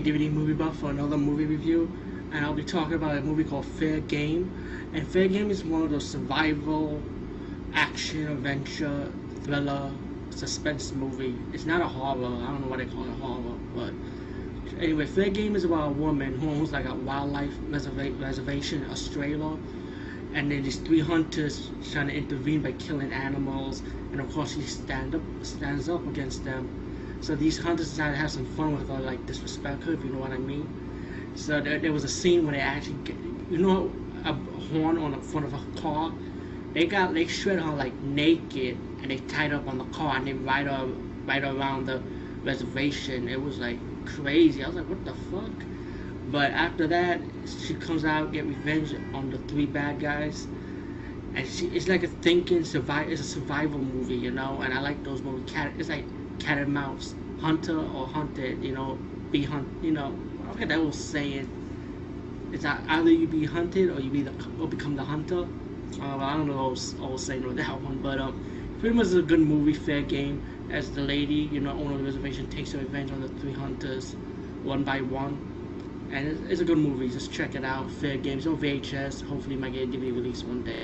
DVD Movie Buff for another movie review, and I'll be talking about a movie called Fair Game. And Fair Game is one of those survival, action, adventure, thriller, suspense movie. It's not a horror. I don't know why they call it horror, but anyway, Fair Game is about a woman who owns like a wildlife reserva- reservation in Australia, and then these three hunters trying to intervene by killing animals, and of course she stand up stands up against them. So these hunters decided to have some fun with her, like disrespect her, if you know what I mean. So there, there was a scene where they actually, get, you know, a horn on the front of a car. They got they shred her like naked, and they tied up on the car, and they ride her right around the reservation. It was like crazy. I was like, what the fuck? But after that, she comes out get revenge on the three bad guys, and she it's like a thinking survive. It's a survival movie, you know. And I like those movies. Cat. It's like cat and mouse, hunter or hunted. You know, be hunt. You know, I forget that was saying. It's that either you be hunted or you be the or become the hunter. Uh, I don't know. I was, saying with that one, but um, pretty much a good movie, fair game. As the lady, you know, owner of the reservation takes her revenge on the three hunters, one by one and it's, a good movie. Just check it out. Fair games It's on VHS. Hopefully, might get a DVD release one day.